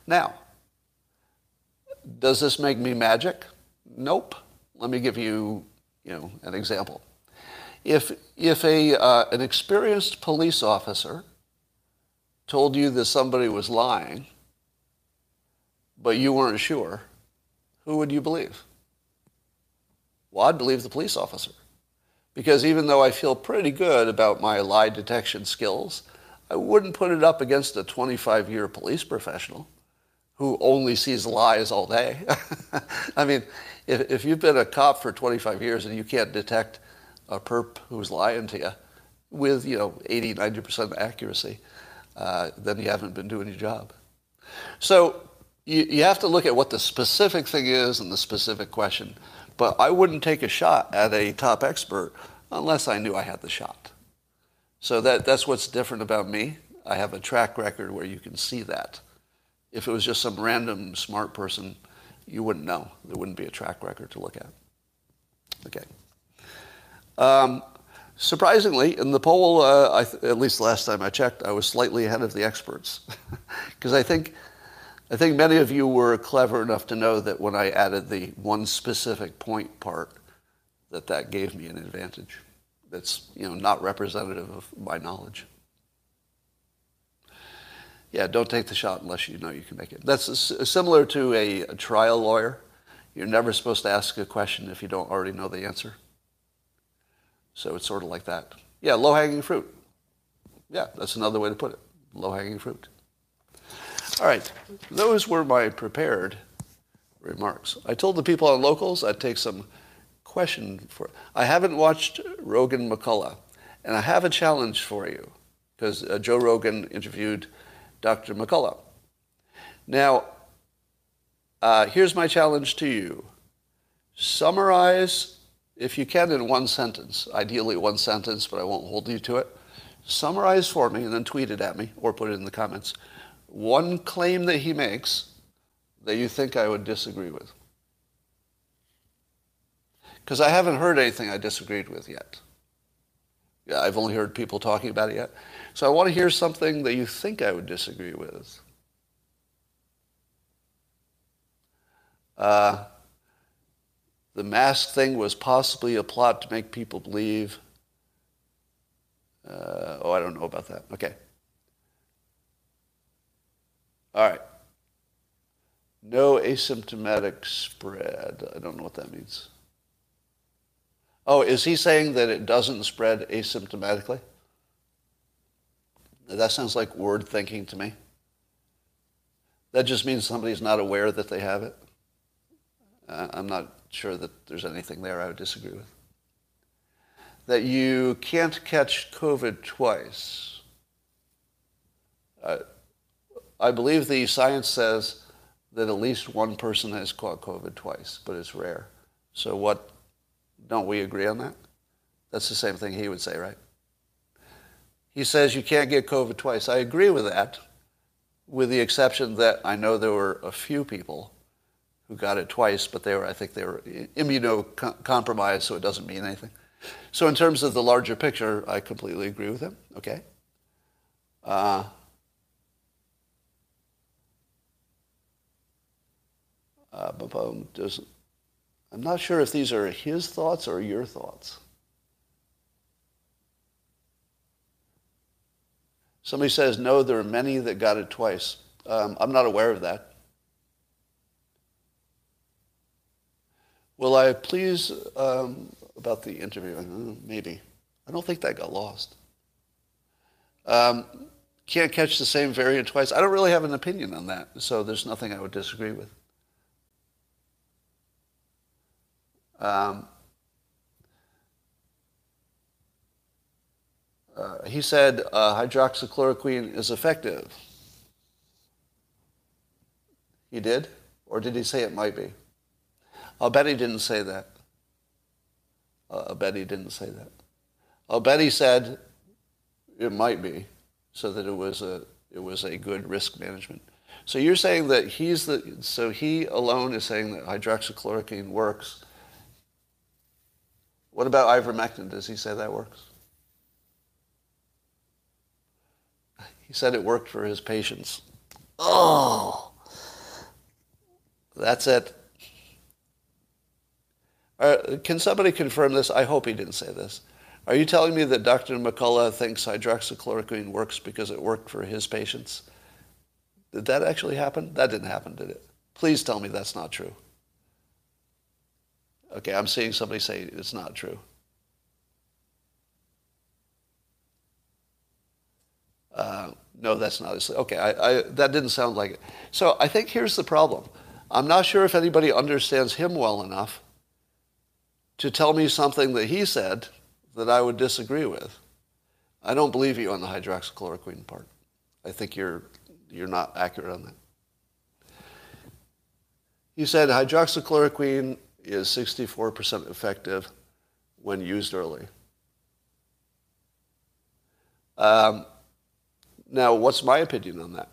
Now, does this make me magic? Nope. Let me give you, you know, an example. If, if a, uh, an experienced police officer told you that somebody was lying, but you weren't sure, who would you believe? Well, I'd believe the police officer. Because even though I feel pretty good about my lie detection skills, I wouldn't put it up against a 25 year police professional who only sees lies all day. I mean, if, if you've been a cop for 25 years and you can't detect a perp who's lying to you with, you know, 80, 90% accuracy, uh, then you haven't been doing your job. So you, you have to look at what the specific thing is and the specific question. But I wouldn't take a shot at a top expert unless I knew I had the shot. So that, that's what's different about me. I have a track record where you can see that. If it was just some random smart person, you wouldn't know. There wouldn't be a track record to look at. Okay. Um, surprisingly, in the poll, uh, th- at least last time I checked, I was slightly ahead of the experts. Because I think, I think many of you were clever enough to know that when I added the one specific point part, that that gave me an advantage that's you know not representative of my knowledge. Yeah, don't take the shot unless you know you can make it. That's similar to a, a trial lawyer. You're never supposed to ask a question if you don't already know the answer. So it's sort of like that. Yeah, low-hanging fruit. Yeah, that's another way to put it. Low-hanging fruit. All right, those were my prepared remarks. I told the people on locals I'd take some question for. I haven't watched Rogan McCullough, and I have a challenge for you because uh, Joe Rogan interviewed Dr. McCullough. Now, uh, here's my challenge to you. Summarize, if you can, in one sentence, ideally one sentence, but I won't hold you to it. Summarize for me and then tweet it at me or put it in the comments. One claim that he makes that you think I would disagree with because I haven't heard anything I disagreed with yet. Yeah, I've only heard people talking about it yet. So I want to hear something that you think I would disagree with. Uh, the mask thing was possibly a plot to make people believe. Uh, oh, I don't know about that. Okay. All right. No asymptomatic spread. I don't know what that means. Oh, is he saying that it doesn't spread asymptomatically? That sounds like word thinking to me. That just means somebody's not aware that they have it. I'm not sure that there's anything there I would disagree with. That you can't catch COVID twice. Uh, I believe the science says that at least one person has caught COVID twice, but it's rare. So what don't we agree on that? That's the same thing he would say, right? He says you can't get COVID twice. I agree with that, with the exception that I know there were a few people who got it twice, but they were, I think they were immunocompromised, so it doesn't mean anything. So in terms of the larger picture, I completely agree with him. Okay. Uh, uh, I'm not sure if these are his thoughts or your thoughts. Somebody says, no, there are many that got it twice. Um, I'm not aware of that. Will I please, um, about the interview, maybe. I don't think that got lost. Um, can't catch the same variant twice. I don't really have an opinion on that, so there's nothing I would disagree with. Um, uh, he said uh, hydroxychloroquine is effective. He did? Or did he say it might be? I'll bet he didn't say that. Uh, I'll bet he didn't say that. I'll bet he said it might be, so that it was a it was a good risk management. So you're saying that he's the so he alone is saying that hydroxychloroquine works. What about ivermectin? Does he say that works? He said it worked for his patients. Oh, that's it. Uh, can somebody confirm this? I hope he didn't say this. Are you telling me that Dr. McCullough thinks hydroxychloroquine works because it worked for his patients? Did that actually happen? That didn't happen, did it? Please tell me that's not true. Okay, I'm seeing somebody say it's not true. Uh, no, that's not. Okay, I, I, that didn't sound like it. So I think here's the problem. I'm not sure if anybody understands him well enough to tell me something that he said that I would disagree with. I don't believe you on the hydroxychloroquine part. I think you're, you're not accurate on that. He said hydroxychloroquine is 64% effective when used early. Um, now, what's my opinion on that?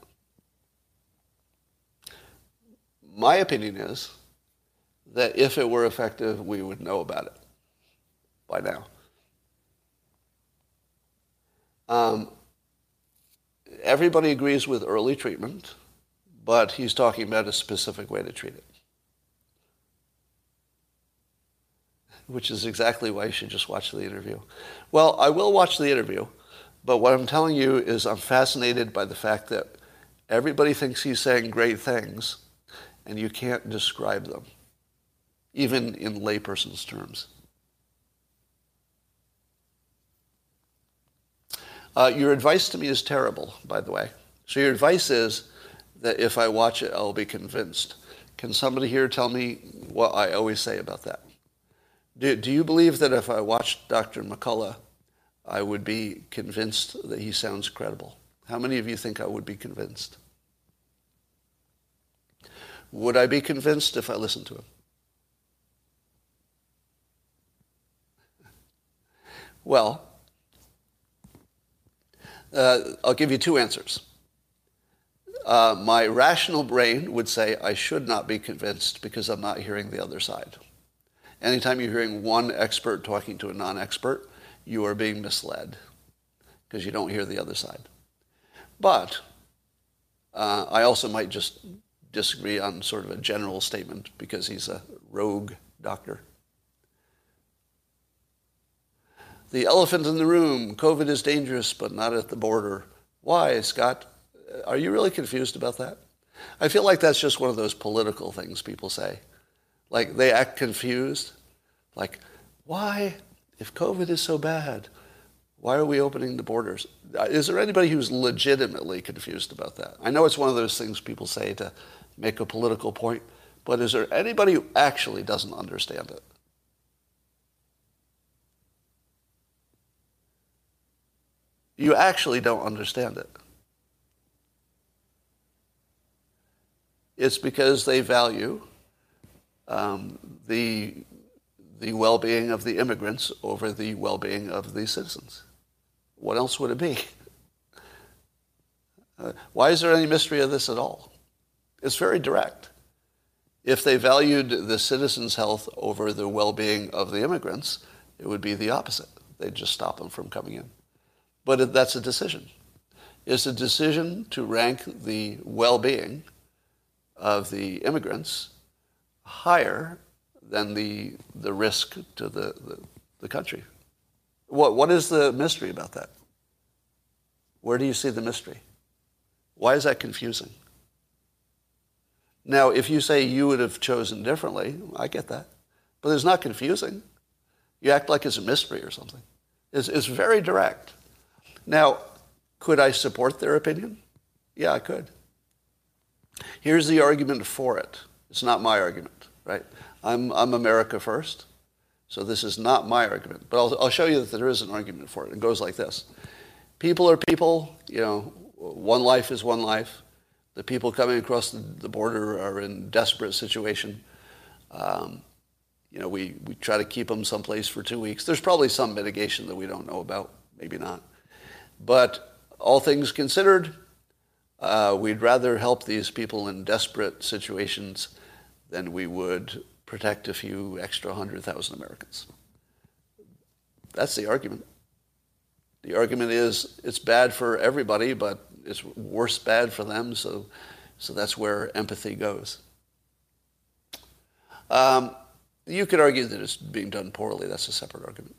My opinion is that if it were effective, we would know about it by now. Um, everybody agrees with early treatment, but he's talking about a specific way to treat it. Which is exactly why you should just watch the interview. Well, I will watch the interview, but what I'm telling you is I'm fascinated by the fact that everybody thinks he's saying great things, and you can't describe them even in layperson's terms. Uh, your advice to me is terrible, by the way. So your advice is that if I watch it, I'll be convinced. Can somebody here tell me what I always say about that? Do, do you believe that if I watched Dr. McCullough, I would be convinced that he sounds credible? How many of you think I would be convinced? Would I be convinced if I listened to him? Well, uh, I'll give you two answers. Uh, my rational brain would say I should not be convinced because I'm not hearing the other side. Anytime you're hearing one expert talking to a non expert, you are being misled because you don't hear the other side. But uh, I also might just disagree on sort of a general statement because he's a rogue doctor. The elephant in the room, COVID is dangerous, but not at the border. Why, Scott? Are you really confused about that? I feel like that's just one of those political things people say. Like they act confused. Like, why, if COVID is so bad, why are we opening the borders? Is there anybody who's legitimately confused about that? I know it's one of those things people say to make a political point, but is there anybody who actually doesn't understand it? you actually don't understand it. It's because they value um, the, the well being of the immigrants over the well being of the citizens. What else would it be? Uh, why is there any mystery of this at all? It's very direct. If they valued the citizens' health over the well being of the immigrants, it would be the opposite. They'd just stop them from coming in. But that's a decision. It's a decision to rank the well-being of the immigrants higher than the, the risk to the, the, the country. What, what is the mystery about that? Where do you see the mystery? Why is that confusing? Now, if you say you would have chosen differently, I get that. But it's not confusing. You act like it's a mystery or something. It's, it's very direct. Now, could I support their opinion? Yeah, I could. Here's the argument for it. It's not my argument, right? I'm, I'm America first, so this is not my argument. But I'll, I'll show you that there is an argument for it. It goes like this. People are people, you know, one life is one life. The people coming across the, border are in desperate situation. Um, you know, we, we try to keep them someplace for two weeks. There's probably some mitigation that we don't know about, maybe not. But all things considered, uh, we'd rather help these people in desperate situations than we would protect a few extra hundred thousand Americans. That's the argument. The argument is it's bad for everybody, but it's worse bad for them, so, so that's where empathy goes. Um, you could argue that it's being done poorly. That's a separate argument.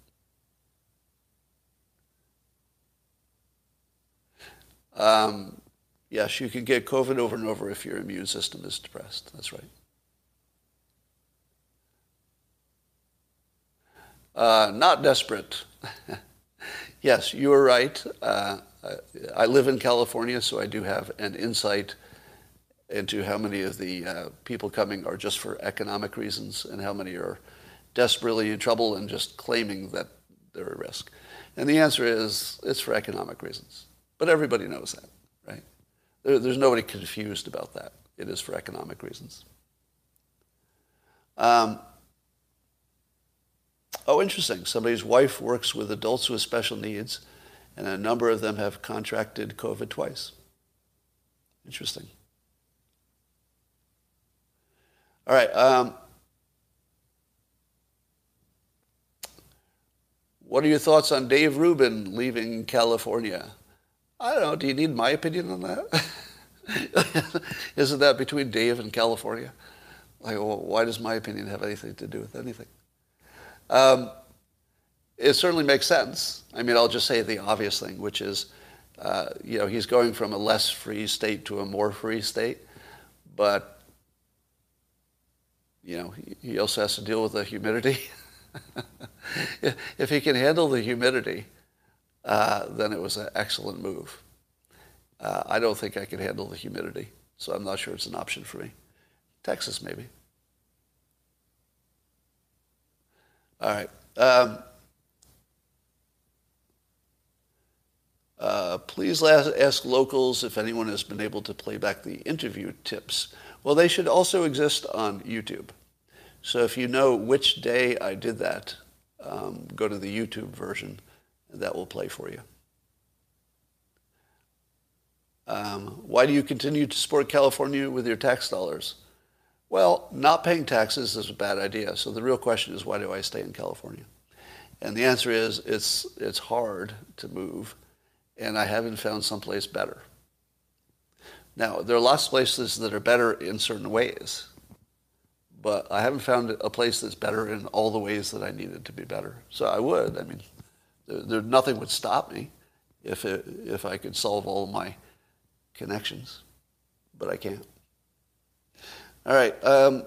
Um, yes, you can get COVID over and over if your immune system is depressed. That's right. Uh, not desperate. yes, you are right. Uh, I live in California, so I do have an insight into how many of the uh, people coming are just for economic reasons and how many are desperately in trouble and just claiming that they're at risk. And the answer is it's for economic reasons. But everybody knows that, right? There, there's nobody confused about that. It is for economic reasons. Um, oh, interesting. Somebody's wife works with adults with special needs, and a number of them have contracted COVID twice. Interesting. All right. Um, what are your thoughts on Dave Rubin leaving California? I don't know. Do you need my opinion on that? Isn't that between Dave and California? Like, well, why does my opinion have anything to do with anything? Um, it certainly makes sense. I mean, I'll just say the obvious thing, which is, uh, you know, he's going from a less free state to a more free state, but, you know, he also has to deal with the humidity. if he can handle the humidity, uh, then it was an excellent move. Uh, I don't think I can handle the humidity, so I'm not sure it's an option for me. Texas, maybe. All right. Um, uh, please ask, locals if anyone has been able to play back the interview tips. Well, they should also exist on YouTube. So if you know which day I did that, um, go to the YouTube version and that will play for you. Um, why do you continue to support California with your tax dollars? Well, not paying taxes is a bad idea. So the real question is, why do I stay in California? And the answer is, it's, it's hard to move, and I haven't found someplace better. Now, there are lots of places that are better in certain ways, but I haven't found a place that's better in all the ways that I needed to be better. So I would. I mean, there, there, nothing would stop me if, it, if I could solve all my connections, but I can't. All right. Um,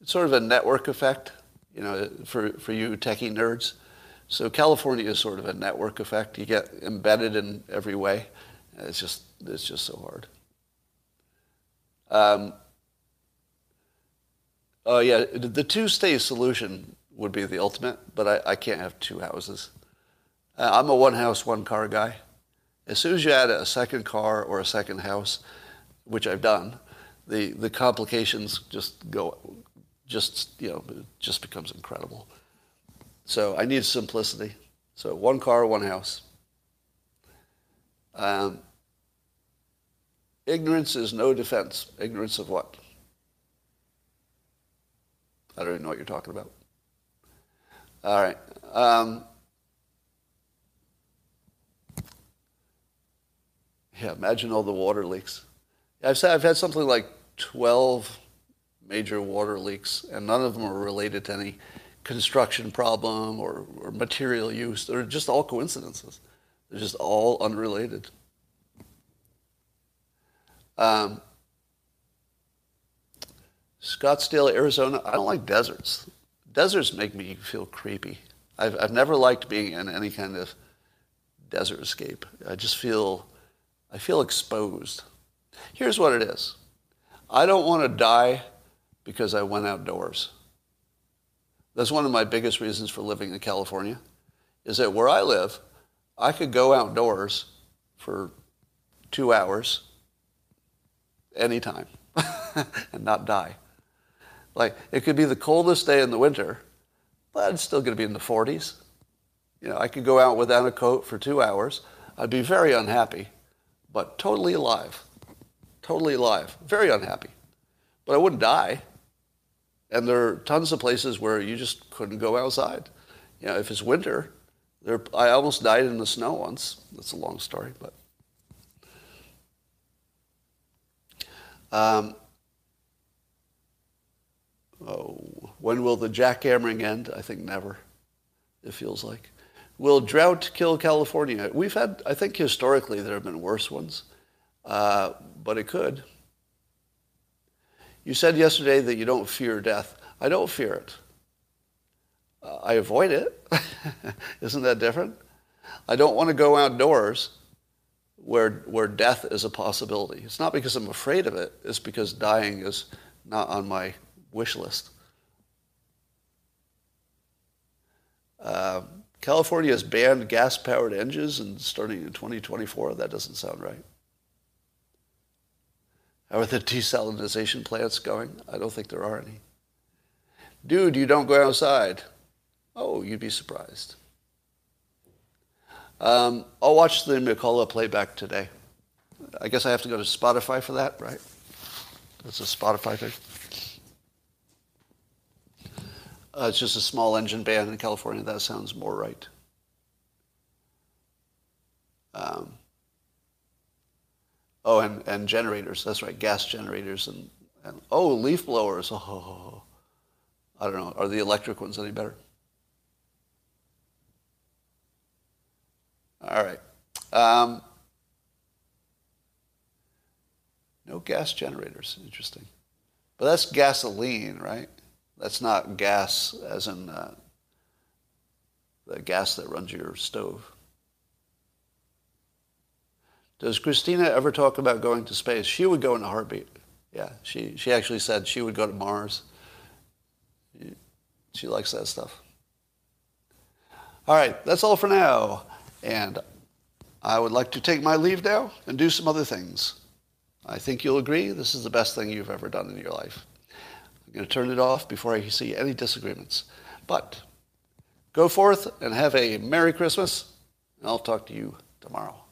it's sort of a network effect, you know, for, for you techie nerds. So California is sort of a network effect. You get embedded in every way. It's just, it's just so hard. Um, oh yeah, the two-state solution would be the ultimate, but I, I can't have two houses. Uh, I'm a one house, one car guy. As soon as you add a second car or a second house, which I've done, the, the complications just go, just, you know, just becomes incredible. So I need simplicity. So one car, one house. Um, ignorance is no defense. Ignorance of what? I don't even know what you're talking about. All right. Um, Yeah, imagine all the water leaks. I've, said, I've had something like 12 major water leaks, and none of them are related to any construction problem or, or material use. They're just all coincidences. They're just all unrelated. Um, Scottsdale, Arizona. I don't like deserts. Deserts make me feel creepy. I've, I've never liked being in any kind of desert escape. I just feel, I feel exposed. Here's what it is. I don't want to die because I went outdoors. That's one of my biggest reasons for living in California, is that where I live, I could go outdoors for two hours anytime and not die. Like, it could be the coldest day in the winter, but it's still going to be in the 40s. You know, I could go out without a coat for two hours. I'd be very unhappy, but totally alive. Totally alive. Very unhappy. But I wouldn't die. And there are tons of places where you just couldn't go outside. You know, if it's winter, there, I almost died in the snow once. That's a long story, but. Um, oh, when will the jackhammering end? I think never. It feels like. Will drought kill California? We've had, I think historically there have been worse ones, uh, but it could. You said yesterday that you don't fear death. I don't fear it. Uh, I avoid it. Isn't that different? I don't want to go outdoors where, where death is a possibility. It's not because I'm afraid of it, it's because dying is not on my wish list. Uh, California has banned gas powered engines and starting in 2024. That doesn't sound right. Are the desalinization plants going? I don't think there are any. Dude, you don't go outside. Oh, you'd be surprised. Um, I'll watch the McCullough playback today. I guess I have to go to Spotify for that, right? That's a Spotify thing. Uh, it's just a small engine band in California. That sounds more right. Um, Oh, and, and generators. That's right, gas generators and, and oh, leaf blowers. Oh, I don't know. Are the electric ones any better? All right. Um, no gas generators. Interesting. But that's gasoline, right? That's not gas as in uh, the gas that runs your stove. Does Christina ever talk about going to space? She would go in a heartbeat. Yeah, she, she actually said she would go to Mars. She likes that stuff. All right, that's all for now. And I would like to take my leave now and do some other things. I think you'll agree this is the best thing you've ever done in your life. I'm going to turn it off before I see any disagreements. But go forth and have a Merry Christmas, and I'll talk to you tomorrow.